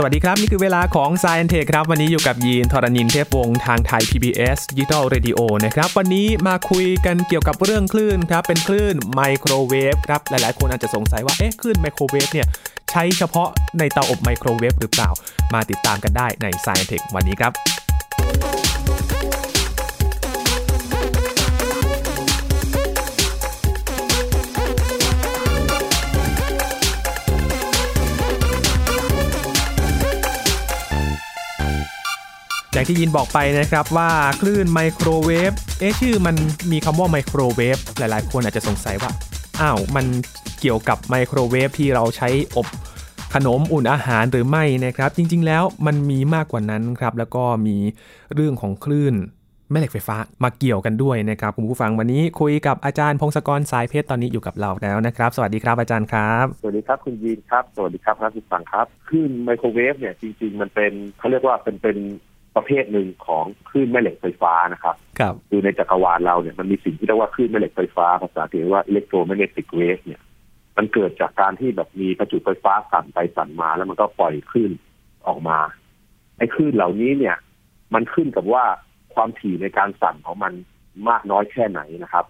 สวัสดีครับ นี่คือเวลาของ s ซ i e n t e ครับ วันนี้อยู่กับยีนทรณินเทพวงศ์ทางไทย PBS Digital Radio นะครับ วันนี้มาคุยกันเกี่ยวกับเรื่องคลื่นครับ เป็นคลื่นไมโครเวฟครับ หลายๆ คนอาจจะสงสัยว่า เอ๊ะ คลื่นไมโครเวฟเนี่ย ใช้เฉพาะในเตาอบไมโครเวฟหรือเปล่า มาติดตามกันได้ใน s ซ i e n t e วันนี้ครับ อย่างที่ยินบอกไปนะครับว่าคลื่นไมโครเวฟเอ๊ชื่อมันมีคำว่าไมโครเวฟหลายๆ คนอาจจะสงสัยว่าอ้าวมันเกี่ยวกับไมโครเวฟที่เราใช้อบขนมอุ่นอาหารหรือไม่นะครับ จริงๆแล้วมันมีมากกว่านั้นครับ แล้วก็มีเรื่องของคลื่นแม่เหล็กไฟฟ้ามาเกี่ยวกันด้วยนะครับคุณผู้ฟังวันนี้คุยกับอาจารย์พงศกรสายเพชรตอนนี้อยู่กับเราแล้วนะครับ สวัสดีครับอาจารย์ครับ สวัสดีครับคุณยีนครับ สวัสดีครับท่านผู้ฟังครับคลื่นไมโครเวฟเนี่ยจริง ๆ มันเป็นเขาเรียกว่าเป็นเป็น ประเภทหนึ่งของคลื่นแม่เหล็กไฟฟ้านะครับครับคือในจักรวาลเราเนี่ยมันมีสิ่งที่เรียกว่าคลื่นแม่เหล็กไฟฟ้า ภาษาอังกฤษว่าอิเล็กโทรแมกเนติกเวฟเนี่ย มันเกิดจากการที่แบบมีประจุไฟฟ้าสั่นไปสั่นมา แล้วมันก็ปล่อยคลื่นออกมาไอ้คลื่นเหล่านี้เนี่ย มันขึ้นกับว่าความถี่ในการสั่นของมันมากน้อยแค่ไหนนะครับ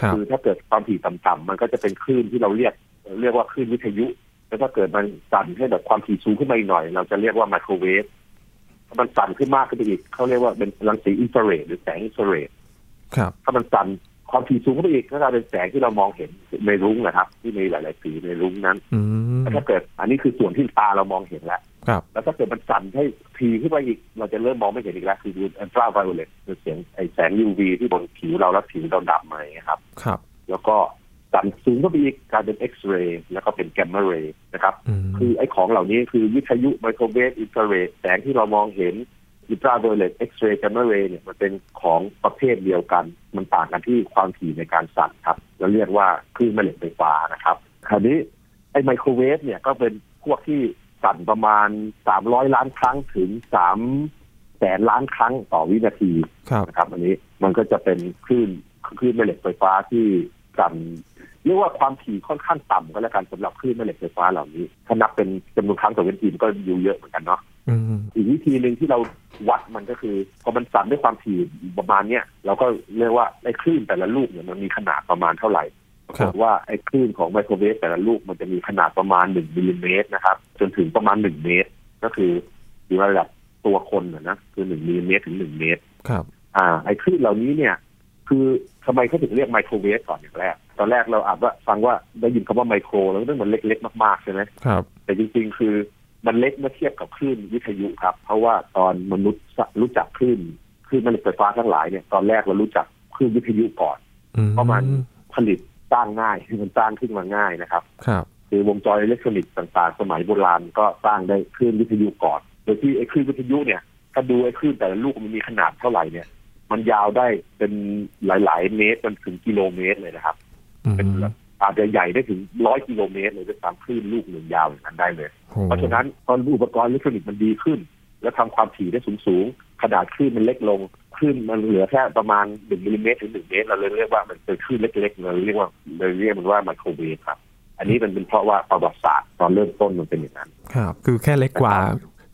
ครับคือถ้าเกิดความถี่ต่ำๆมันก็จะเป็นคลื่นที่เราเรียก เรียกว่าคลื่นวิทยุ แล้วถ้าเกิดมันสั่นให้แบบความถี่สูงขึ้นมาอีกหน่อย เราจะเรียกว่าไมโครเวฟถ้า มันสั่นขึ้นมากขึ้นไปอีกเขาเรียกว่าเป็นรังสีอินฟราเรดหรือแสงอินฟราเรดครับ ถ้ามันสั่นความถี่สูงขึ้นไปอีกก็จะเป็นแสงที่เรามองเห็นในรุ้งนะครับ ที่มีหลาย ๆ สีในรุ้งนั้นอืมแต่ถ้าเกิดอันนี้คือส่วนที่ตาเรามองเห็นแล้วครับแล้วถ้าเกิดมันสั่นให้ทีขึ้นไปอีก เราจะเริ่มมองไม่เห็นอีกแล้วคืออันตราไวโอเลตคือเสียงไอแสง UV ที่บนผิวเราแล้วผิวเราดำมาอย่างเงี้ยครับ ครับ แล้วก็ สั่นสูงขึ้นไปอีกกลายเป็นเอ็กซเรย์แล้วก็เป็น gamma ray นะครับอืมคือไอ้ของเหล่านี้คือวิทยุไมโครเวฟอินฟราเรดแสงที่เรามองเห็นอัลตราไวโอเลตเอ็กซเรย์ gamma ray เนี่ยมันเป็นของประเภทเดียวกัน มันต่างกันที่ความถี่ในการสั่นครับ เราเรียกว่าคลื่นแม่เหล็กไฟฟ้านะครับ คราวนี้ไอ้ไมโครเวฟเนี่ยก็เป็นพวกที่สั่นประมาณ300ล้านครั้งถึง3แสนล้านครั้งต่อวินาทีครับนะครับ อันนี้มันก็จะเป็นคลื่นคลื่นแม่เหล็กไฟฟ้าที่สั่น เรียกว่าความถี่ค่อนข้างต่ำก็แล้วกันสำหรับคลื่นแม่เหล็กไฟฟ้าเหล่านี้ถ้านับเป็นจำนวนครั้งต่อวินาทีมันก็อยู่เยอะเหมือนกันเนาะอืมอีกวิธีหนึ่งที่เราวัดมันก็คือพอมันสั่นด้วยความถี่ประมาณเนี้ยเราก็เรียกว่าไอ้คลื่นแต่ละลูกเนี่ยมันมีขนาดประมาณเท่าไหร่ปรากฏว่าไอ้คลื่นของไมโครเวฟแต่ละลูกมันจะมีขนาดประมาณหนึ่งมิลลิเมตรนะครับ จนถึงประมาณหนึ่งเมตร ก็คืออยู่ระดับตัวคนนะนะคือหนึ่งมิลลิเมตรถึงหนึ่งเมตรครับ อ่า ไอ้คลื่นเหล่านี้เนี่ย คือทำไมเขาถึงเรียกไมโครเวฟก่อนอย่างแรก ตอนแรกเราอาจว่าฟังว่าได้ยินคำว่าไมโคร แล้วก็นึกมันเล็กๆ มากๆใช่ไหมครับ แต่จริงๆ คือมันเล็กเมื่อเทียบกับคลื่นวิทยุครับ เพราะว่าตอนมนุษย์รู้จักคลื่นคลื่นแม่เหล็กไฟฟ้าทั้งหลายเนี่ยตอนแรกเรารู้จักคลื่นวิทยุก่อนอืมเพราะมันผลิตสร้างง่ายมันสร้างขึ้นมาง่ายนะครับ ครับคือวงจรอิเล็กทรอนิกส์ต่างๆ สมัยโบราณก็สร้างได้คลื่นวิทยุก่อน โดยที่ไอ้คลื่นวิทยุเนี่ยถ้าดูไอ้คลื่นแต่ละลูกมันมีขนาดเท่าไหร่เนี่ย มันยาวได้เป็นหลาย ๆ เมตรจนถึงกิโลเมตรเลยนะครับอืมเป็นแบบอาจจะใหญ่ได้ถึงร้อยกิโลเมตรเลยด้วยซ้ำคลื่นลูกหนึ่งยาวอย่างนั้นได้เลยโอ้เพราะฉะนั้นตอนอุปกรณ์อิเล็กทรอนิกส์มันดีขึ้น แล้วทำความถี่ได้สูงๆขนาดคลื่นมันเล็กลงคลื่นมันเหลือแค่ประมาณหนึ่งมิลลิเมตรถึงหนึ่งเมตรเราเลยเรียกว่ามันเป็นคลื่นเล็กๆเราเรียกว่าเราเรียกมันว่าไมโครเวฟครับ อันนี้มันเป็นเพราะว่าประวัติศาสตร์ตอนเริ่มต้นมันเป็นอย่างนั้น ครับ คือแค่เล็กกว่า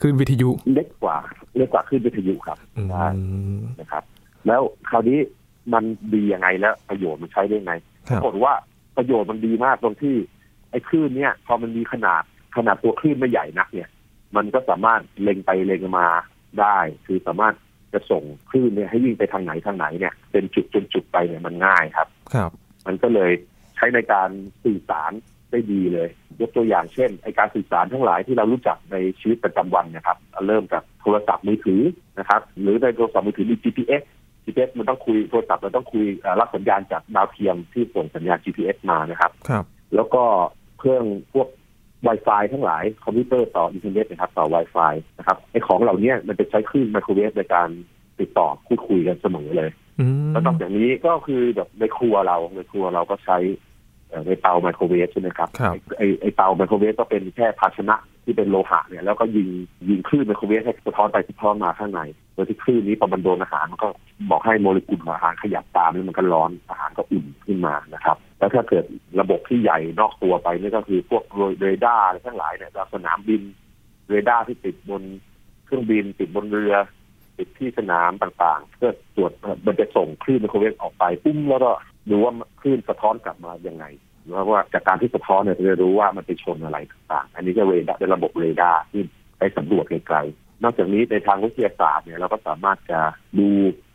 คลื่นวิทยุ เล็กกว่า เล็กกว่าคลื่นวิทยุครับอืมใช่นะครับ แล้วคราวนี้มันดียังไงแล้วประโยชน์มันใช้ได้ไงคปรัราบกฏว่าประโยชน์มันดีมากตรงที่ ไอ้คลื่นเนี่ย พอมันมีขนาดขนาดตัวคลื่นไม่ใหญ่นักเนี่ย มันก็สามารถเล็งไปเล็งมาได้ คือสามารถจะส่งคลื่นเนี่ยให้วิ่งไปทางไหนทางไหนเนี่ย เป็นจุดจนจุดไปเนี่ยมันง่ายครับ ครับ มันก็เลยใช้ในการสื่อสารได้ดีเลย ยกตัวอย่างเช่นไอการสื่อสารทั้งหลายที่เรารู้จักในชีวิตประจำวันนะครับ เริ่มจากโทรศัพท์มือถือนะครับ หรือในโทรศัพท์มือถือมี GPS GPS มันต้องคุยโทรศัพท์เราต้องคุยเอ่อรับสัญญาณจากดาวเทียมที่ส่งสัญญาณ GPS มานะครับครับ แล้วก็เครื่องพวก Wi-Fi ทั้งหลายคอมพิวเตอร์ต่ออินเทอร์เน็ตนะครับต่อ Wi-Fi นะครับไอของเหล่านี้มันจะใช้คลื่นไมโครเวฟในการติดต่อพูดคุยกันเสมอเลยอืมแล้วนอกจากนี้ก็คือแบบในครัวเราในครัวเราก็ใช้เอ่อในเตาไมโครเวฟใช่ไหมครับครับไอไอเตาไมโครเวฟก็เป็นแค่ภาชนะ ที่เป็นโลหะเนี่ยแล้วก็ยิงยิงคลื่นไมโครเวฟให้สะท้อนไปสะท้อนมาข้างในโดยที่คลื่นนี้พอมันโดนอาหารมันก็บอกให้โมเลกุลของอาหารขยับตามแล้วมันก็ร้อนอาหารก็อุ่นขึ้นมานะครับแล้วถ้าเกิดระบบที่ใหญ่นอกตัวไปนี่ก็คือพวกเรดาร์อะไรทั้งหลายเนี่ยสนามบินเรดาร์ที่ติดบนเครื่องบินติดบนเรือ ติดที่สนามต่างๆ เพื่อตรวจมันจะส่งคลื่นไมโครเวฟออกไปปุ้มแล้วก็ดูว่าคลื่นสะท้อนกลับมายังไง แล้วว่าจากการที่สะท้อนเนี่ยจะรู้ว่ามันไปชนอะไรต่างๆ อันนี้ก็เรดาร์เป็นระบบเรดาร์ที่ไปสำรวจไกลๆนอกจากนี้ในทางวิทยาศาสตร์เนี่ยเราก็สามารถจะดู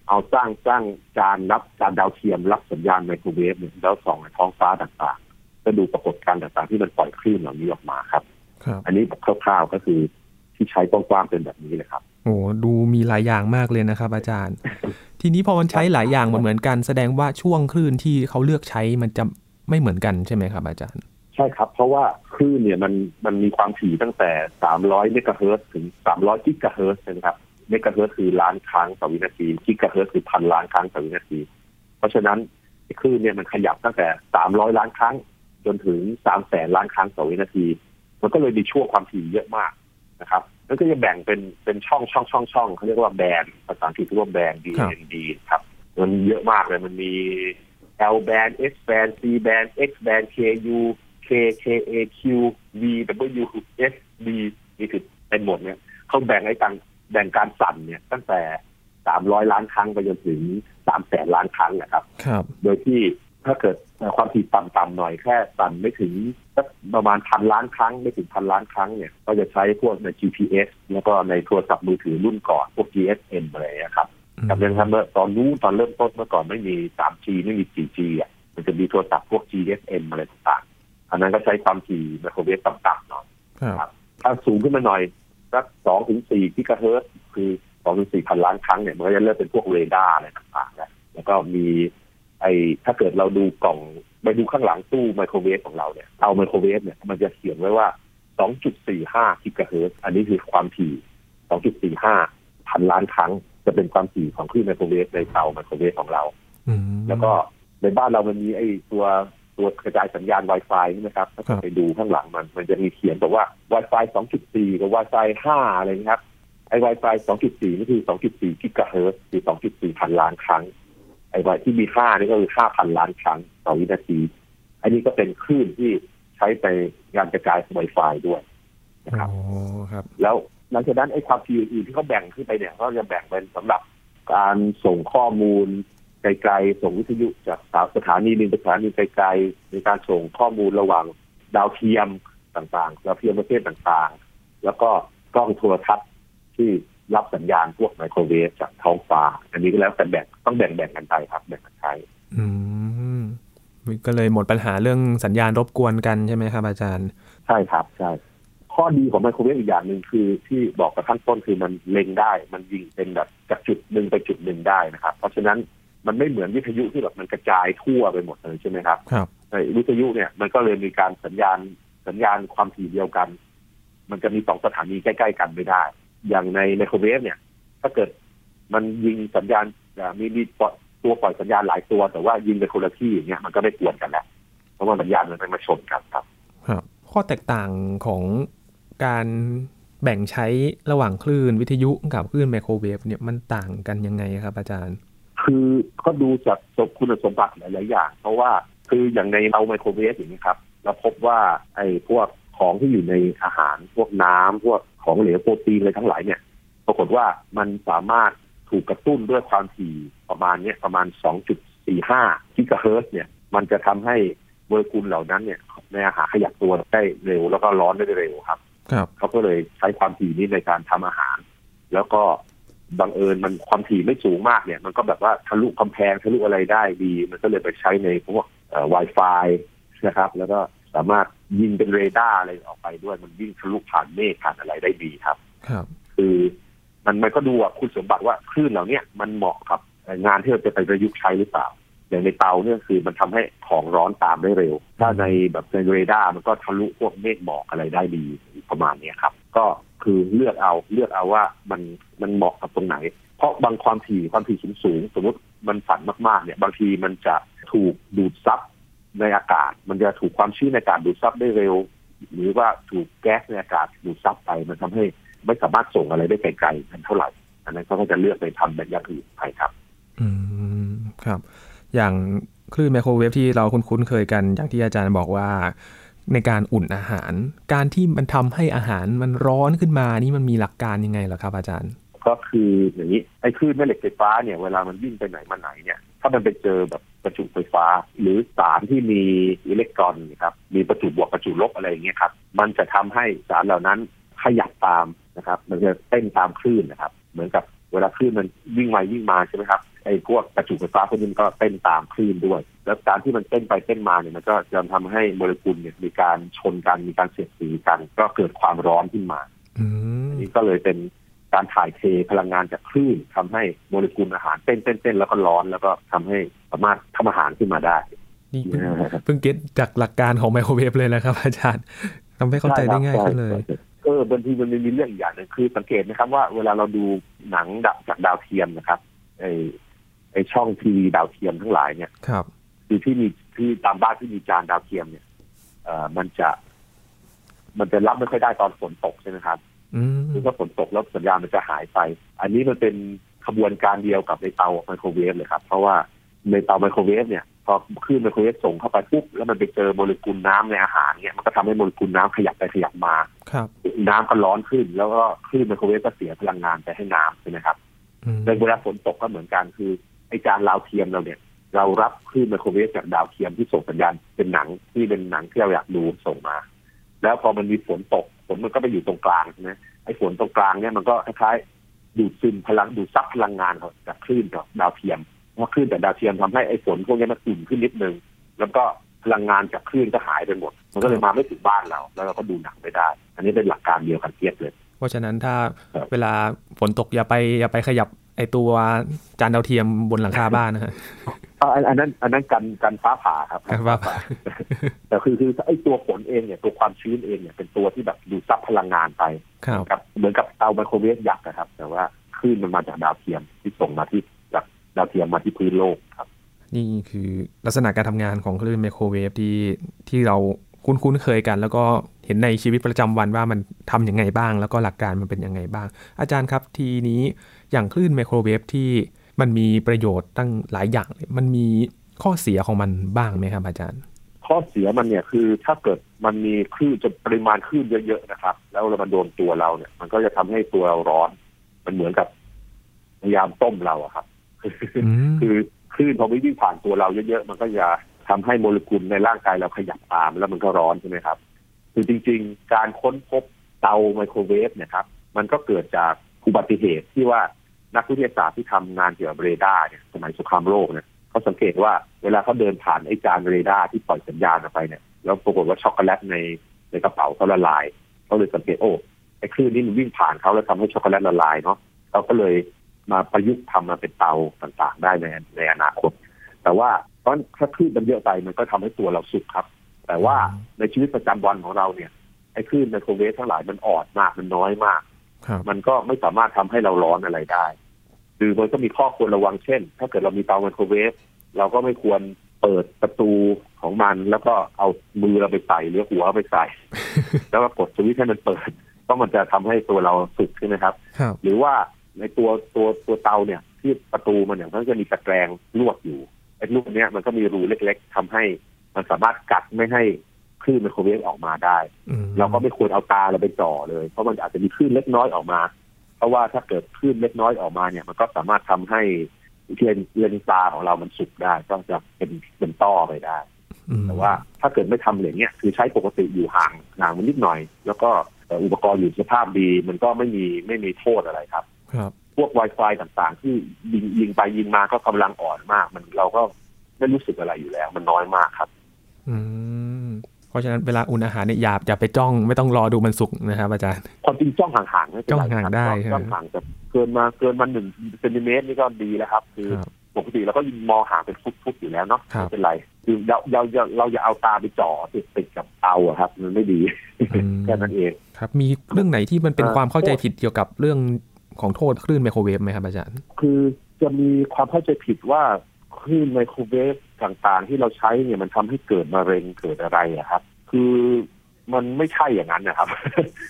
เอาสร้างสร้างจานรับจานดาวเทียมรับสัญญาณไมโครเวฟเนี่ยแล้วส่องในท้องฟ้าต่างๆก็ดูปรากฏการณ์ต่างๆ ที่มันปล่อยคลื่นเหล่านี้ออกมาครับครับ อันนี้คร่าวๆก็คือที่ใช้กว้างๆเป็นแบบนี้เลยครับโอ้ดูมีหลายอย่างมากเลยนะครับ อาจารย์ ทีนี้พอมันใช้หลายอย่างเหมือนๆกัน แสดงว่าช่วงคลื่นที่เขาเลือกใช้มันจะ ไม่เหมือนกันใช่ไหมครับอาจารย์ ใช่ครับ เพราะว่าคลื่นเนี่ยมันมันมีความถี่ตั้งแต่ 300 เมกะเฮิรตซ์ถึง 300 กิกะเฮิรตซ์นะครับเมกะเฮิรตซ์คือล้านครั้งต่อวินาที กิกะเฮิรตซ์คือพันล้านครั้งต่อวินาที เพราะฉะนั้นคลื่นเนี่ยมันขยับตั้งแต่ 300 ล้านครั้ง จนถึง 3 แสนล้านครั้งต่อวินาที มันก็เลยมีช่วงความถี่เยอะมากนะครับแล้วก็จะแบ่งเป็นเป็นช่องช่องช่องช่องเขาเรียกว่าแบนภาษาอังกฤษเรียกว่าแบน D N D ครับ มันเยอะมากเลย มันมี L band S band C band X band K U K K A Q V W S D นี่คือเป็นหมดเนี่ยเขาแบ่งไอ้การแบ่งการสั่นเนี่ย ตั้งแต่สามร้อยล้านครั้งไปจนถึงสามแสนล้านครั้งนะครับ ครับ โดยที่ถ้าเกิดความถี่ต่ำๆหน่อยแค่สั่นไม่ถึงสักประมาณพันล้านครั้งไม่ถึงพันล้านครั้งเนี่ย ก็จะใช้พวกใน GPS แล้วก็ในโทรศัพท์มือถือรุ่นก่อนพวก GSM อะไรนะครับ จำได้ไหมครับเมื่อตอนนู้นตอนเริ่มต้นเมื่อก่อนไม่มี 3G ไม่มี 4G อะมันจะมีโทรศัพท์พวก GSM อะไรต่างๆ อันนั้นก็ใช้ความถี่ไมโครเวฟต่ำๆหน่อยครับถ้าสูงขึ้นมาหน่อยสักสองถึงสี่กิกะเฮิรตซ์คือสองถึงสี่พันล้านครั้งเนี่ยมันก็จะเริ่มเป็นพวกเรดาร์อะไรต่างๆแล้วแล้วก็มี ไอ้ถ้าเกิดเราดูกล่องไปดูข้างหลังตู้ไมโครเวฟของเราเนี่ยเอาไมโครเวฟเนี่ยมันจะเขียนไว้ว่า2.45กิกะเฮิรตซ์อันนี้คือความถี่2.45พันล้านครั้ง จะเป็นความถี่ของคลื่นไมโครเวฟในเตาไมโครเวฟของเราอืมแล้วก็ในบ้านเรามันมีไอ้ตัวตัวกระจายสัญญาณ Wi-Fi ใช่ไหมครับถ้าครับไปดูข้างหลังมัน มันจะมีเขียนบอกว่า Wi-Fi 2.4 กับ Wi-Fi 5 อะไรนะครับ ไอ้ Wi-Fi 2.4 นี่คือ 2.4 กิกะเฮิรตซ์คือ 2.4 พันล้านครั้ง ไอ้ Wi ที่มี 5 นี่ก็คือ 5,000 ล้านครั้งต่อวินาที อันนี้ก็เป็นคลื่นที่ใช้ไปงานกระจาย Wi-Fi ด้วยนะครับโอ้ครับแล้ว หลังจากนั้นไอ้ความถี่อื่นๆที่เขาแบ่งขึ้นไปเนี่ยเขาจะแบ่งเป็นสำหรับการส่งข้อมูลไกลๆส่งวิทยุจากสถานีหนึ่งไปสถานีไกลๆในการส่งข้อมูลระหว่างดาวเทียมต่างๆดาวเทียมประเภทต่างๆ แล้วก็กล้องโทรทัศน์ที่รับสัญญาณพวกไมโครเวฟจากท้องฟ้า อันนี้ก็แล้วแต่แบ่งต้องแบ่งแบ่งๆกันไปครับแบ่งกันใช้อืมก็เลยหมดปัญหาเรื่องสัญญาณรบกวนกันใช่ไหมครับอาจารย์ ใช่ครับใช่ ข้อดีของไมโครเวฟอีกอย่างหนึ่งคือที่บอกกับขั้นต้นคือมันเล็งได้ มันยิงเป็นแบบจากจุดหนึ่งไปจุดหนึ่งได้นะครับ เพราะฉะนั้นมันไม่เหมือนวิทยุที่แบบมันกระจายทั่วไปหมดเลยใช่ไหมครับครับในวิทยุเนี่ยมันก็เลยมีการสัญญาณสัญญาณความถี่เดียวกัน มันจะมีสองสถานีใกล้ ๆ กันไม่ได้ อย่างในไมโครเวฟเนี่ย ถ้าเกิดมันยิงสัญญาณอ่ามีมีปล่อยตัวปล่อยสัญญาณหลายตัว แต่ว่ายิงไปคนละที่อย่างเงี้ยมันก็ไม่กวนกันแล้วเพราะว่าสัญญาณมันไม่มาชนกันครับครับข้อแตกต่างของ การแบ่งใช้ระหว่างคลื่นวิทยุกับคลื่นไมโครเวฟเนี่ยมันต่างกันยังไงครับ อาจารย์ คือก็ดูจากสมคุณสมบัติหลาย ๆ อย่าง เพราะว่าคืออย่างในเตาไมโครเวฟอย่างนี้ครับเราพบว่าไอ้พวกของที่อยู่ในอาหารพวกน้ำพวกของเหลวโปรตีนอะไรทั้งหลายเนี่ย ปรากฏว่ามันสามารถถูกกระตุ้นด้วยความถี่ประมาณเนี้ยประมาณ 2.45กิกะเฮิร์ตเนี่ยมันจะทำให้โมเลกุลเหล่านั้นเนี่ยในอาหารขยับตัวได้เร็วแล้วก็ร้อนได้เร็วครับ เขาก็เลยใช้ความถี่นี้ในการทำอาหาร แล้วก็บังเอิญมันความถี่ไม่สูงมากเนี่ย มันก็แบบว่าทะลุกำแพงทะลุอะไรได้ดี มันก็เลยไปใช้ในพวกเอ่อ Wi-Fi นะครับ แล้วก็สามารถยิงเป็นเรดาร์อะไรออกไปด้วยมันวิ่งทะลุผ่านเมฆผ่านอะไรได้ดีครับ ครับ คือมันมันก็ดูว่าคุณสมบัติว่าคลื่นเหล่าเนี้ยมันเหมาะกับงานที่เราจะไปประยุกต์ใช้หรือเปล่า อย่างในเตาเนี่ยคือมันทำให้ของร้อนตามได้เร็ว ถ้าในแบบในเรดาร์มันก็ทะลุพวกเมฆหมอกอะไรได้ดี ประมาณนี้ครับ ก็คือเลือกเอาเลือกเอาว่ามันมันเหมาะกับตรงไหน เพราะบางความถี่ความถี่สูงสูงๆสมมติมันสั่นมากๆเนี่ย บางทีมันจะถูกดูดซับในอากาศ มันจะถูกความชื้นในอากาศดูดซับได้เร็ว หรือว่าถูกแก๊สในอากาศดูดซับไปมันทำให้ไม่สามารถส่งอะไรได้ไกลๆกันเท่าไหร่ อันนั้นเขาก็จะเลือกไปทำแบบอย่างอื่นไปครับ อืมครับ อย่างคลื่นไมโครเวฟที่เราคุ้นๆเคยกัน อย่างที่อาจารย์บอกว่า ในการอุ่นอาหาร การที่มันทำให้อาหารมันร้อนขึ้นมานี่มันมีหลักการยังไงเหรอครับอาจารย์ ก็คืออย่างนี้ไอ้คลื่นแม่เหล็กไฟฟ้าเนี่ยเวลามันวิ่งไปไหนมาไหนเนี่ย ถ้ามันไปเจอแบบประจุไฟฟ้า หรือสารที่มีอิเล็กตรอนนะครับมีประจุบวกประจุลบอะไรอย่างเงี้ยครับมันจะทำให้สารเหล่านั้นขยับตามนะครับ มันจะเต้นตามคลื่นนะครับ เหมือนกับเวลาคลื่นมันวิ่งไปวิ่งมาใช่ไหมครับ ไอ้พวกประจุไฟฟ้าพวกนี้มันก็เต้นตามคลื่นด้วย แล้วการที่มันเต้นไปเต้นมาเนี่ยมันก็จะทำให้โมเลกุลเนี่ยมีการชนกันมีการเสียดสีกัน ก็เกิดความร้อนขึ้นมาอืมอันนี้ก็เลยเป็นการถ่ายเทพลังงานจากคลื่นทำให้โมเลกุลอาหารเต้นเต้นเต้นแล้วก็ร้อนแล้วก็ทำให้สามารถทำอาหารขึ้นมาได้นี่เพิ่งเพิ่ง get จากหลักการของไมโครเวฟเลยนะครับ อาจารย์ทำให้เข้าใจได้ง่ายขึ้นเลยใช่เออบางทีมันมีเรื่องอีกอย่างหนึ่งคือสังเกตนะครับว่าเวลาเราดูหนังดะจากดาวเทียมนะครับไอ ไอช่องทีวีดาวเทียมทั้งหลายเนี่ยครับคือที่มีที่ตามบ้านที่มีจานดาวเทียมเนี่ย เอ่อมันจะ มันจะรับไม่ค่อยได้ตอนฝนตกใช่ไหมครับอืมคือถ้าฝนตกแล้วสัญญาณมันจะหายไป อันนี้มันเป็นขบวนการเดียวกับในเตาไมโครเวฟเลยครับ เพราะว่าในเตาไมโครเวฟเนี่ยพอคลื่นไมโครเวฟส่งเข้าไปปุ๊บแล้วมันไปเจอโมเลกุลน้ำในอาหารเนี่ยมันก็ทำให้โมเลกุลน้ำขยับไปขยับมาครับน้ำก็ร้อนขึ้น แล้วก็คลื่นไมโครเวฟก็เสียพลังงานไปให้น้ำใช่ไหมครับอืมในเวลาฝนตกก็เหมือนกันคือ ไอจานดาวเทียมเราเนี่ย เรารับคลื่นไมโครเวฟจากดาวเทียมที่ส่งสัญญาณเป็นหนังที่เป็นหนังที่เราอยากดูส่งมา แล้วพอมันมีฝนตกฝนมันก็ไปอยู่ตรงกลางใช่ไหมไอ้ฝนตรงกลางเนี่ยมันก็คล้ายๆดูดซึมพลังดูดซับพลังงานจากคลื่นจากดาวเทียมเพราะคลื่นจากดาวเทียมทำให้ไอ้ฝนพวกนี้มันอุ่นขึ้นนิดนึงแล้วก็พลังงานจากคลื่นก็หายไปหมด มันก็เลยมาไม่ถึงบ้านเรา แล้วเราก็ดูหนังไม่ได้ อันนี้เป็นหลักการเดียวกันเทียบเลย เพราะฉะนั้นถ้าครับเวลาฝนตกอย่าไปอย่าไปขยับ ไอตัวจานดาวเทียมบนหลังคาบ้านนะฮะอ่าอันอันนั้น อันนั้นกันกันฟ้าผ่าครับกันฟ้าผ่าแต่คือคือไอ้ตัวฝนเองเนี่ยตัวความชื้นเองเนี่ยเป็นตัวที่แบบดูดซับพลังงานไปครับครับเหมือนกับเตาไมโครเวฟยักษ์นะครับ แต่ว่าคลื่นมันมาจากดาวเทียมที่ส่งมาที่จากดาวเทียมมาที่พื้นโลกครับ นี่คือลักษณะการทำงานของคลื่นไมโครเวฟที่ที่เราคุ้นคุ้นเคยกัน แล้วก็เห็นในชีวิตประจำวันว่ามันทำยังไงบ้าง แล้วก็หลักการมันเป็นยังไงบ้าง อาจารย์ครับทีนี้ อย่างคลื่นไมโครเวฟที่มันมีประโยชน์ตั้งหลายอย่างเลยมันมีข้อเสียของมันบ้างไหมครับอาจารย์ ข้อเสียมันเนี่ยคือถ้าเกิดมันมีคลื่นจะปริมาณคลื่นเยอะๆนะครับ แล้วเรามันโดนตัวเราเนี่ย มันก็จะทำให้ตัวเราร้อน มันเหมือนกับพยายามต้มเราอะครับอืมคือคลื่นพอวิ่งผ่านตัวเราเยอะๆมันก็จะทำให้โมเลกุลในร่างกายเราขยับตามแล้วมันก็ร้อนใช่ไหมครับ คือจริง ๆ การค้นพบเตาไมโครเวฟเนี่ยครับ มันก็เกิดจาก อุบัติเหตุที่ว่านักวิทยาศาสตร์ที่ทำงานเกี่ยวกับเรดาร์เนี่ยสมัยสงครามโลกเนี่ยเขาสังเกตว่าเวลาเขาเดินผ่านไอ้จานเรดาร์ที่ปล่อยสัญญาณออกไปเนี่ยแล้วปรากฏว่าช็อกโกแลตในในกระเป๋าเขาละลายเขาเลยสังเกตโอ้ไอ้คลื่นนี้มันวิ่งผ่านเขาแล้วทำให้ช็อกโกแลตละลายเนาะเขาก็เลยมาประยุกต์ทำมาเป็นเตาต่างๆ ได้ในในอนาคต แต่ว่าตอนถ้าคลื่นมันเยอะไปมันก็ทำให้ตัวเราสุกครับ แต่ว่าในชีวิตประจำวันของเราเนี่ยไอ้คลื่นไมโครเวฟทั้งหลายมันอ่อนมากมันน้อยมาก มันก็ไม่สามารถทำให้เราร้อนอะไรได้หรือมันก็มีข้อควรระวังเช่น ถ้าเกิดเรามีเตาไมโครเวฟเราก็ไม่ควรเปิดประตูของมันแล้วก็เอามือเราไปใส่หรือหัวไปใส่ แล้วก็กดสวิตช์ให้มันเปิดเพราะมันจะทำให้ตัวเราสุกใช่ไหมครับครับ หรือว่าในตัวตัวตัวเตาเนี่ย ที่ประตูมันเนี่ยมันก็จะมีตะแกรงลวดอยู่ไอ้ลวดเนี้ยมันก็มีรูเล็ก ๆทำให้มันสามารถกัดไม่ให้ คลื่นไมโครเวฟออกมาได้อืมเราก็ไม่ควรเอาตาเราไปจ่อเลย เพราะมันอาจจะมีคลื่นเล็กน้อยออกมา เพราะว่าถ้าเกิดคลื่นเล็กน้อยออกมาเนี่ย มันก็สามารถทำให้เลนเลนส์ตาของเรามันสุกได้ก็จะเป็นเป็นต้อไปได้อืมแต่ว่าถ้าเกิดไม่ทำอย่างเงี้ยคือใช้ปกติอยู่ห่างห่างมันนิดหน่อย แล้วก็เอ่ออุปกรณ์อยู่สภาพดี มันก็ไม่มีไม่มีโทษอะไรครับ ครับ พวก Wi-Fi ต่างๆ ที่ยิงยิงไปยิงมาก็กำลังอ่อนมาก มันเราก็ไม่รู้สึกอะไรอยู่แล้ว มันน้อยมากครับ อืมเพ ราะฉะนั้นเวลาอุ่นอาหารเนี่ยอย่าอย่าไปจ้องไม่ต้องรอดูมันสุกนะครับอาจารย์ความจริงจ้องห่างๆไม่เป็นไรจ้องห่างได้ครับจ้องห่างจะเกินมาเกินมาหนึ่งเซนติเมตรนี่ก็ดีแล้วครับ คือครับปกติเราก็ยิงมองห่างเป็นฟุตๆอยู่แล้วเนาะครับไม่เป็นไรคือเราเราเราเราอย่าเอาตาไปจ่อติดติดกับเตาอะครับ มันไม่ดีอืมแค่นั้นเองครับ มีเรื่องไหนที่มันเป็นเอ่อความเข้าใจผิดเกี่ยวกับเรื่องของโทษคลื่นไมโครเวฟไหมครับอาจารย์ คือจะมีความเข้าใจผิดว่าคลื่นไมโครเวฟ ต่างๆ ที่เราใช้เนี่ยมันทำให้เกิดมะเร็งเกิดอะไรอะครับ คือมันไม่ใช่อย่างนั้นนะครับ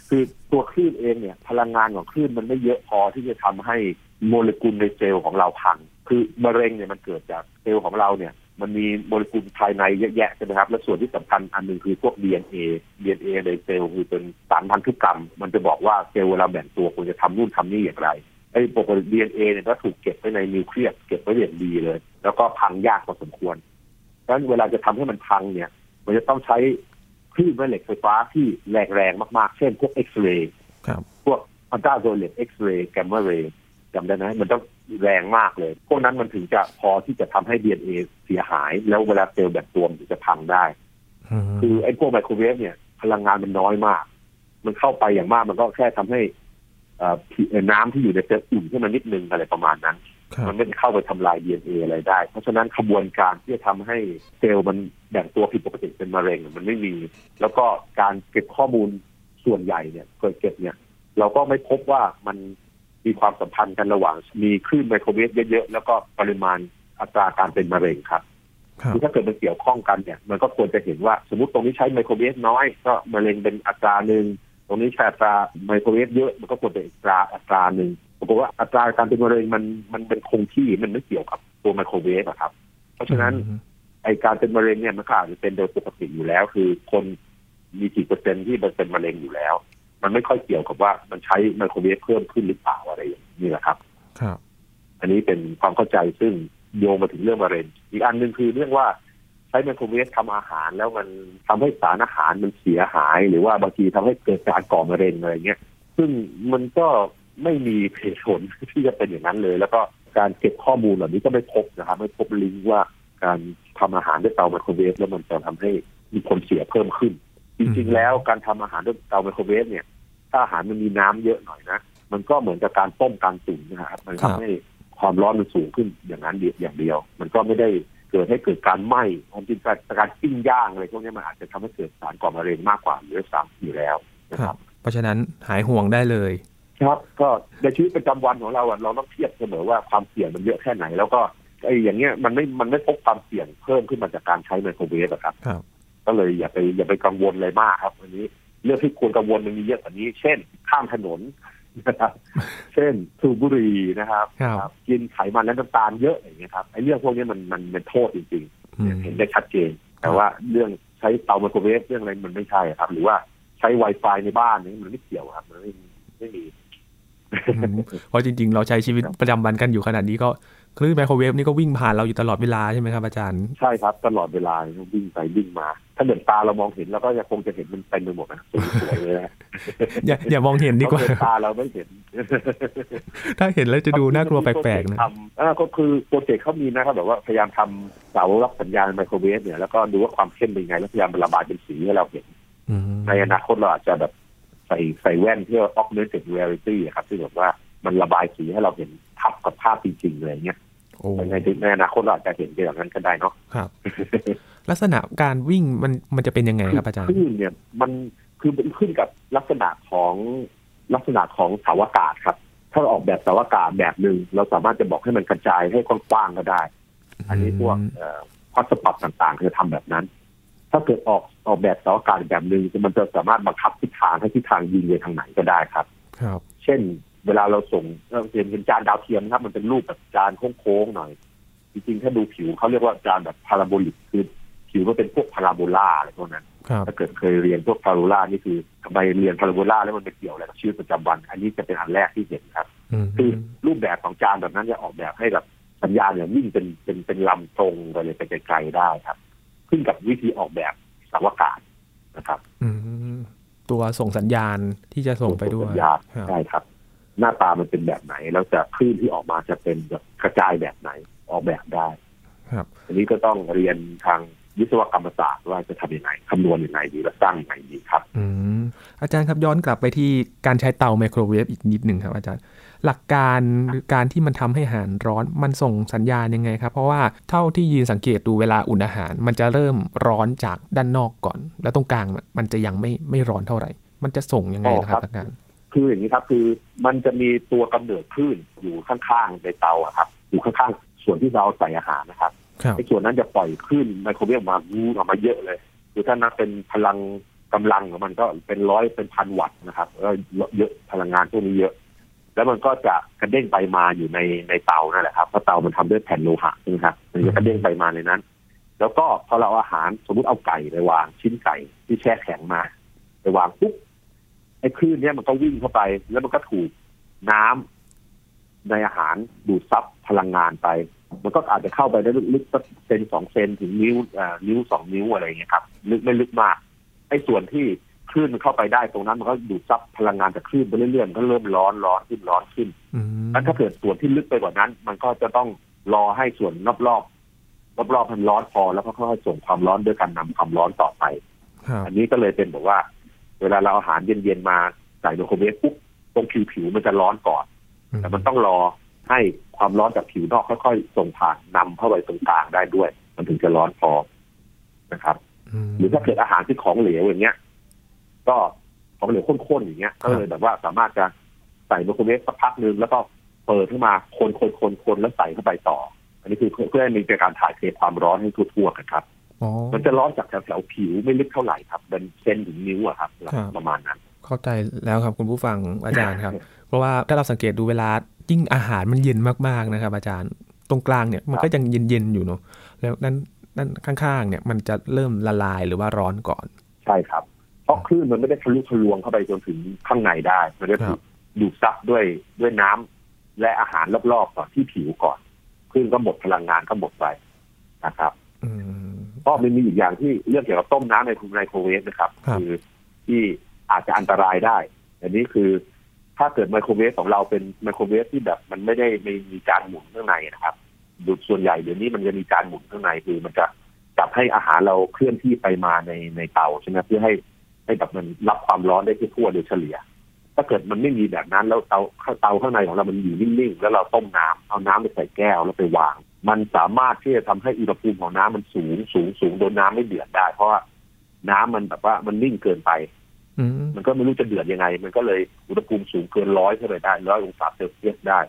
คือตัวคลื่นเองเนี่ย พลังงานของคลื่นมันไม่เยอะพอที่จะทำให้โมเลกุลในเซลล์ของเราพัง คือมะเร็งเนี่ยมันเกิดจากเซลล์ของเราเนี่ย มันมีโมเลกุลภายในเยอะแยะใช่ไหมครับ และส่วนที่สำคัญอันหนึ่งคือพวก DNA DNA ในเซลล์คือเป็นสารพันธุกรรม มันจะบอกว่าเซลล์เวลาแบ่งตัวควรจะทำนู่นทำนี่อย่างไร ไอ้ปกติ DNA เนี่ยก็ถูกเก็บไว้ในนิวเคลียสเก็บไว้อย่างดีเลย แล้วก็พังยากพอสมควรดังนั้นเวลาจะทำให้มันพังเนี่ย มันจะต้องใช้คลื่นแม่เหล็กไฟฟ้าที่แรงแรงมาก ๆ เช่นพวกเอ็กซเรย์ครับพวกอัลตราไวโอเลตเอ็กซเรย์ gamma ray จำได้ไหมมันต้องแรงมากเลย พวกนั้นมันถึงจะพอที่จะทำให้ DNA เสียหาย แล้วเวลาเซลล์แบ่งตัวมันถึงจะพังได้ คือไอ้พวกไมโครเวฟเนี่ย พลังงานมันน้อยมาก มันเข้าไปอย่างมากมันก็แค่ทำให้เอ่อผิว น้ำที่อยู่ในเซลล์อุ่นขึ้นมานิดนึงอะไรประมาณนั้นครับมันไม่ได้เข้าไปทำลาย DNA อะไรได้ เพราะฉะนั้นขบวนการที่จะทำให้เซลล์มันแบ่งตัวผิดปกติเป็นมะเร็งมันไม่มี แล้วก็การเก็บข้อมูลส่วนใหญ่เนี่ยเคยเก็บเนี่ย เราก็ไม่พบว่ามันมีความสัมพันธ์กันระหว่าง มีคลื่นไมโครเวฟเยอะๆ แล้วก็ปริมาณอัตราการเป็นมะเร็งครับครับคือถ้าเกิดมันเกี่ยวข้องกันเนี่ย มันก็ควรจะเห็นว่าสมมติตรงนี้ใช้ไมโครเวฟน้อย ก็มะเร็งเป็นอัตราหนึ่ง ตรงนี้ใช้อัตราไมโครเวฟเยอะมันก็ควรเป็นอัตราอัตราหนึ่งปรากฏว่าอัตราการเป็นมะเร็งมันมันเป็นคงที่มันไม่เกี่ยวกับตัวไมโครเวฟอะครับ เพราะฉะนั้นไอการเป็นมะเร็งเนี่ยมันก็อาจจะเป็นโดยปกติอยู่แล้ว คือคนมีกี่เปอร์เซ็นต์ที่มันเป็นมะเร็งอยู่แล้ว มันไม่ค่อยเกี่ยวกับว่ามันใช้ไมโครเวฟเพิ่มขึ้นหรือเปล่าอะไรอย่างนี้แหละครับครับ อันนี้เป็นความเข้าใจซึ่งโยงมาถึงเรื่องมะเร็ง อีกอันหนึ่งคือเรื่องว่าใช้ไมโครเวฟทำอาหารแล้วมันทำให้สารอาหารมันเสียหาย หรือว่าบางทีทำให้เกิดการก่อมะเร็งอะไรเงี้ยซึ่งมันก็ไม่มีเหตุผลที่จะเป็นอย่างนั้นเลย แล้วก็การเก็บข้อมูลเหล่านี้ก็ไม่พบนะครับไม่พบลิงก์ว่าการทำอาหารด้วยเตาไมโครเวฟแล้วมันจะทำให้มีผลเสียเพิ่มขึ้น จริงๆ แล้วการทำอาหารด้วยเตาไมโครเวฟเนี่ย ถ้าอาหารมันมีน้ำเยอะหน่อยนะมันก็เหมือนกับการต้มการตุ๋นนะครับมันทำให้ความร้อนมันสูงขึ้นอย่างนั้นเดียวอย่างเดียว มันก็ไม่ได้ เกิดให้เกิดการไหม้ความจริงการการปิ้งย่างอะไรพวกนี้มันอาจจะทำให้เกิดสารก่อมะเร็งมากกว่าหรือซ้ำอยู่แล้วนะคครัรับบเพราะฉะนั้นหายห่วงได้เลย ครับ ก็ในชีวิตประจำวันของเราอะเราต้องเทียบเสมอว่าความเสี่ยงมันเยอะแค่ไหน แล้วก็ไอ้อย่างเงี้ยมันไม่มันไม่พบความเสี่ยงเพิ่มขึ้นมาจากการใช้ไมโครเวฟอะครับครับก็เลยอย่าไปอย่าไปกังวลเลยมากครับอันนี้เรื่องที่ควรกังวลมันมีเยอะกว่านี้ เช่น ข้ามถนน นะครับ เช่นสูบบุหรี่นะครับครับครับ กินไขมันและน้ำตาลเยอะอย่างเงี้ยครับไอ้เรื่องพวกนี้มันมันเป็นโทษจริงอืมๆเห็นได้ชัดเจน แต่ว่าเรื่องใช้เตาไมโครเวฟเรื่องอะไรมันไม่ใช่ครับ หรือว่าใช้ Wi-Fi ในบ้านนี่มันไม่เกี่ยวครับมันไม่ไม่มีอืมเพราะจริง ๆ เราใช้ชีวิตประจำวันกันอยู่ขนาดนี้ก็ คลื่นไมโครเวฟนี่ก็วิ่งผ่านเราอยู่ตลอดเวลาใช่ไหมครับอาจารย์ ใช่ครับ ตลอดเวลาวิ่งไปวิ่งมา ถ้าเดินตาเรามองเห็นเราก็จะคงจะเห็นมันเต็มไปหมดนะสวยๆเลยนะอย่าอย่ามองเห็นดีกว่าเพระเดินตาเราไม่เห็น ถ้าเห็นแล้วจะดูน่ากลัวแปลกๆนะทำอ่าก็คือโปรเจกต์เขามีนะครับแบบว่าพยายามทำเสารับสัญญาณไมโครเวฟเนี่ยแล้วก็ดูว่าความเข้มเป็นไง แล้วพยายามระบายเป็นสีให้เราเห็นอืมในอนาคตเราอาจจะแบบใส่ใส่แว่นเพื่อ augmented reality อะครับที่แบบว่ามันระบายสีให้เราเห็นทับกับภาพจริงๆเลยเงี้ยโอ้ ในในอนาคตเราอาจจะเห็นอย่างนั้นก็ได้เนาะครับ ลักษณะการวิ่งมันมันจะเป็นยังไงครับอาจารย์คลื่นเนี่ย มันคือเป็นขึ้นกับลักษณะของลักษณะของเสาอากาศครับ ถ้าเราออกแบบเสาอากาศแบบหนึ่งเราสามารถจะบอกให้มันกระจายให้กว้างๆก็ได้ อันนี้พวกพัสปอตต่างๆจะทำแบบนั้น ถ้าเกิดออกออกแบบเสาอากาศแบบหนึ่งมันจะสามารถบังคับทิศทางให้ทิศทางยิงไปทางไหนก็ได้ครับ ครับ เช่น เวลาเราส่งเราเห็นเป็นจานดาวเทียมนะครับ มันเป็นรูปแบบจานโค้งๆหน่อย จริงๆ ถ้าดูผิวเขาเรียกว่าจานแบบพาราโบลิกคือผิวมันเป็นพวกพาราโบลาอะไรพวกนั้นครับถ้าเกิดเคยเรียนพวกพาราโบลานี่คือทำไมเรียนพาราโบลาแล้วมันไปเกี่ยวอะไรกับชีวิตประจำวัน อันนี้จะเป็นอันแรกที่เห็นครับอืมคือรูปแบบของจานแบบนั้นจะออกแบบให้แบบสัญญาณเนี่ยวิ่งเป็นเป็นเป็นลำตรงไปเลยไปไกลๆได้ครับ ขึ้นกับวิธีออกแบบสาวกาศนะครับอืมตัวส่งสัญญาณที่จะส่งไปด้วยสัญญาณครับใช่ครับ หน้าตามันเป็นแบบไหน แล้วจะคลื่นที่ออกมาจะเป็นแบบกระจายแบบไหนออกแบบได้ ครับ อันนี้ก็ต้องเรียนทางวิศวกรรมศาสตร์ว่าจะทำยังไงคำนวณยังไงดีและสร้างยังไงดีครับอืมอาจารย์ครับย้อนกลับไปที่การใช้เตาไมโครเวฟอีกนิดหนึ่งครับอาจารย์ หลักการหรือการที่มันทำให้อาหารร้อนมันส่งสัญญาณยังไงครับ เพราะว่าเท่าที่ยีนสังเกตดูเวลาอุ่นอาหาร มันจะเริ่มร้อนจากด้านนอกก่อน แล้วตรงกลางมันจะยังไม่ไม่ร้อนเท่าไหร่ มันจะส่งยังไงนะครับอาจารย์ คืออย่างนี้ครับ คือมันจะมีตัวกำเนิดคลื่นอยู่ข้างๆในเตาอะครับ อยู่ข้างๆส่วนที่เราใส่อาหารนะครับครับไอ้ส่วนนั้นจะปล่อยคลื่นไมโครเวฟออกมาวูออกมาเยอะเลยคือถ้านับเป็นพลังกำลังของมันก็เป็นร้อยเป็นพันวัตต์นะครับก็เยอะพลังงานพวกนี้เยอะ แล้วมันก็จะกระเด้งไปมาอยู่ในในเตานั่นแหละครับเพราะเตามันทำด้วยแผ่นโลหะใช่ไหมครับมันจะกระเด้งไปมาในนั้น แล้วก็พอเราเอาอาหารสมมติเอาไก่ไปวางชิ้นไก่ที่แช่แข็งมา ไปวางปุ๊บไอ้คลื่นเนี้ยมันก็วิ่งเข้าไป แล้วมันก็ถูกน้ำในอาหารดูดซับพลังงานไป มันก็อาจจะเข้าไปได้ลึกๆสักเซนสองเซนถึงนิ้วอ่านิ้วสองนิ้วอะไรอย่างเงี้ยครับลึกไม่ลึกมากไอ้ส่วนที่คลื่นมันเข้าไปได้ตรงนั้นมันก็ดูดซับพลังงานจากคลื่นไปเรื่อยๆมันก็เริ่มร้อนร้อนขึ้นร้อนขึ้นอืมแล้วถ้าเกิดส่วนที่ลึกไปกว่านั้น มันก็จะต้องรอให้ส่วนรอบๆรอบๆมันร้อนพอแล้วก็ค่อยๆส่งความร้อนด้วยการนำความร้อนต่อไปครับอันนี้ก็เลยเป็นแบบว่า เวลาเราเอาอาหารเย็นๆมาใส่ไมโครเวฟปุ๊บตรงผิวๆมันจะร้อนก่อน แต่มันต้องรอให้ความร้อนจากผิวนอกค่อยๆส่งผ่านนำเข้าไปตรงกลางได้ด้วย มันถึงจะร้อนพอนะครับมหรือถ้าเกิดอาหารที่ของเหลวอย่างเงี้ย ก็ของเหลวข้นๆอย่างเงี้ย ก็เลยแบบว่าสามารถจะใส่ไมโครเวฟสักพักหนึ่งแล้วก็เปิดขึ้นมาคนคนคนคนแล้วใส่เข้าไปต่อ อันนี้คือเพื่อให้มีการถ่ายเทความร้อนให้ทั่วๆกันครับอ๋อ มันจะร้อนจากแถวๆผิวไม่ลึกเท่าไหร่ครับเป็นเส้นถึงนิ้วอะครับครับประมาณนั้น เข้าใจแล้วครับคุณผู้ฟังอาจารย์ครับ เพราะว่าถ้าเราสังเกตดูเวลายิ่งอาหารมันเย็นมากๆนะครับ อาจารย์ตรงกลางเนี่ยมันก็ยังเย็นๆอยู่เนาะแล้วนั่นนั่นข้างๆ เนี่ยมันจะเริ่มละลายหรือว่าร้อนก่อน ใช่ครับ เพราะคลื่นมันไม่ได้ทะลุทะลวงเข้าไปจนถึงข้างในได้มันจะถูกดูดซับด้วยด้วยน้ำและอาหารรอบๆก่อนที่ผิวก่อนคลื่นก็หมดพลังงานก็หมดไปนะครับ อืม ก็มันมีอีกอย่างที่เรื่องเกี่ยวกับต้มน้ำในไมโครเวฟนะครับครับอที่อาจจะอันตรายได้ อันนี้คือถ้าเกิดไมโครเวฟของเราเป็นไมโครเวฟที่แบบมันไม่ได้ไม่มีการหมุนข้างในนะครับดูส่วนใหญ่เดี๋ยวนี้มันจะมีการหมุนข้างในคือมันจะจับให้อาหารเราเคลื่อนที่ไปมาในในเตาใช่ไหมเพื่อให้ให้แบบมันรับความร้อนได้ทั่วๆโดยเฉลี่ย ถ้าเกิดมันไม่มีแบบนั้นแล้วเตาเตาข้างในของเรามันอยู่นิ่งๆแล้วเราต้มน้ำเอาน้ำไปใส่แก้วแล้วไปวาง มันสามารถที่จะทำให้อุณหภูมิของน้ำมันสูงสูงสูงโดนน้ำไม่เดือดได้ เพราะว่าน้ำมันแบบว่ามันนิ่งเกินไปอืมมันก็ไม่รู้จะเดือดยังไง มันก็เลยอุณหภูมิสูงเกินร้อยขึ้นไปได้ร้อยองศาเซลเซียสได้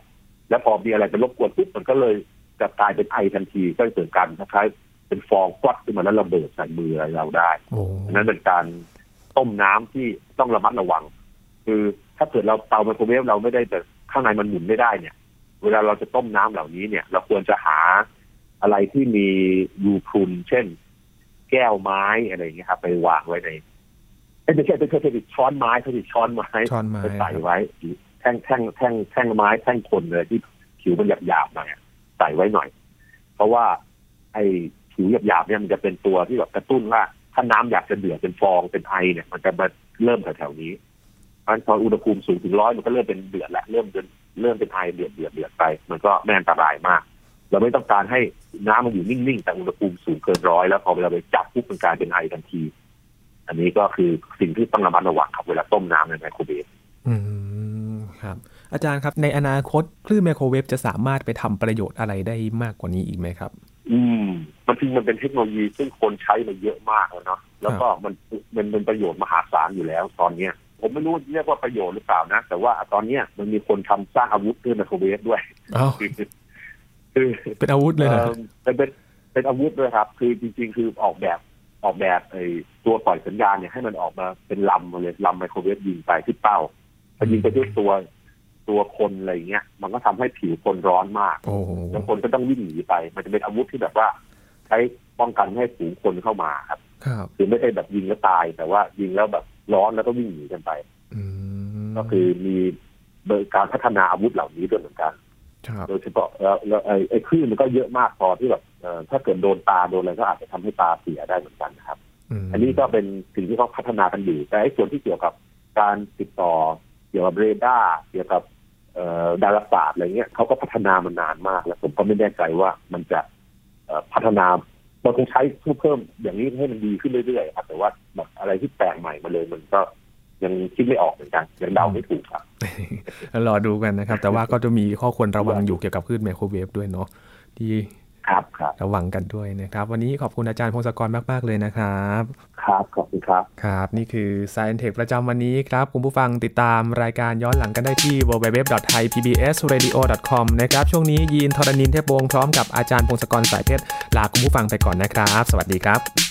แล้วพอมีอะไรไปรบกวนปุ๊บมันก็เลยจะกลายเป็นไอทันทีก็เกิดการคล้ายๆเป็นฟองควัดขึ้นมาแล้วระเบิดใส่มืออะไรเราได้โอ้อันนั้นเป็นการต้มน้ำที่ต้องระมัดระวัง คือถ้าเกิดเราเตาไมโครเวฟเราไม่ได้แต่ข้างในมันหมุนไม่ได้เนี่ย เวลาเราจะต้มน้ำเหล่านี้เนี่ย เราควรจะหาอะไรที่มีรูพรุนเช่น แก้วไม้อะไรอย่างเงี้ยครับไปวางไว้ในเอ้ยไม่ใช่ไม่ใช่ไม่ใช่ช้อนไม้เขาจะช้อนไม้ช้อนไม้ไปใส่ไว้แท่งแท่งแท่งแท่งไม้แท่งคนเลยที่ผิวมันหยาบๆหน่อยอะใส่ไว้หน่อย เพราะว่า ไอ้ผิวหยาบๆเนี่ยมันจะเป็นตัวที่แบบกระตุ้นว่าถ้าน้ำอยากจะเดือดเป็นฟองเป็นไอเนี่ย มันจะมาเริ่มแถวๆนี้ เพราะฉะนั้นพออุณหภูมิสูงถึงร้อยมันก็เริ่มเป็นเดือดแล้วเริ่มเป็นเริ่มเป็นไอเดือดเดือดเดือดไป มันก็ไม่อันตรายมาก เราไม่ต้องการให้น้ำมันอยู่นิ่งๆ แต่อุณหภูมิสูงเกินร้อยแล้วพอเวลาไปจับปุ๊บมันกลายเป็นไอทันที อันนี้ก็คือสิ่งที่ต้องระมัดระวังครับเวลาต้มน้ำในไมโครเวฟอืมครับ อาจารย์ครับในอนาคตคลื่นไมโครเวฟจะสามารถไปทำประโยชน์อะไรได้มากกว่านี้อีกไหมครับ อืมมันจริงมันเป็นเทคโนโลยีซึ่งคนใช้มาเยอะมากแล้วเนาะแล้วก็มันมันเป็นประโยชน์มหาศาลอยู่แล้วตอนเนี้ย ผมไม่รู้เรียกว่าประโยชน์หรือเปล่านะ แต่ว่าตอนเนี้ยมันมีคนทำสร้างอาวุธด้วยไมโครเวฟด้วยอ้าวคือคือเป็นอาวุธเลยเหรอเอ่อเป็นเป็นเป็นอาวุธด้วยครับ คือจริง ๆ คือออกแบบออกแบบไอ้ตัวปล่อยสัญญาณเนี่ยให้มันออกมาเป็นลำมาเลยลำไมโครเวฟยิงไปที่เป้าพอยิงไปที่ตัวตัวคนอะไรอย่างเงี้ย มันก็ทำให้ผิวคนร้อนมากโอ้โหแล้วคนก็ต้องวิ่งหนีไป มันจะเป็นอาวุธที่แบบว่า ใช้ป้องกันไม่ให้ฝูงคนเข้ามาครับครับ คือไม่ใช่แบบยิงแล้วตาย แต่ว่ายิงแล้วแบบ ร้อนแล้วก็วิ่งหนีกันไปอืมก็คือมีการพัฒนาอาวุธเหล่านี้ด้วยเหมือนกันครับโดยเฉพาะแล้วแล้วไอ้ไอ้คลื่นมันก็เยอะมากพอที่แบบเอ่อถ้าเกิดโดนตาโดนอะไรก็อาจจะทำให้ตาเสียได้เหมือนกันนะครับมอันนี้ก็เป็นสิ่งที่เขาพัฒนากันอยู่แต่ไอ้ส่วนที่เกี่ยวกับการติดต่อเกี่ยวกับเรดาร์เกี่ยวกับเอ่อดาราศาสตร์อะไรเงี้ยเขาก็พัฒนามานานมากแล้วผมก็ไม่แน่ใจว่ามันจะเอ่อพัฒนา เราคงใช้เพิ่มเพิ่มอย่างนี้ให้มันดีขึ้นเรื่อยๆครับแต่ว่าแบบอะไรที่แปลกใหม่มาเลยมันก็ยังคิดไม่ออกเหมือนกันยังเดาไม่ถูกครับรอดูกันนะครับ แต่ว่าก็จะมีข้อควรระวังอยู่เกี่ยวกับคลื่นไมโครเวฟด้วยเนาะที่ ครับครับระวังกันด้วยนะครับ วันนี้ขอบคุณอาจารย์พงศกรมาก ๆ เลยนะครับ ครับ ขอบคุณครับ ครับ นี่คือ Science Tech ประจำวันนี้ครับ คุณผู้ฟังติดตามรายการย้อนหลังกันได้ที่ www.thaipbsradio.com นะครับ ช่วงนี้ยีนทรณินเทพวงศ์พร้อมกับอาจารย์พงศกรสายเพชรลาคุณผู้ฟังไปก่อนนะครับ สวัสดีครับ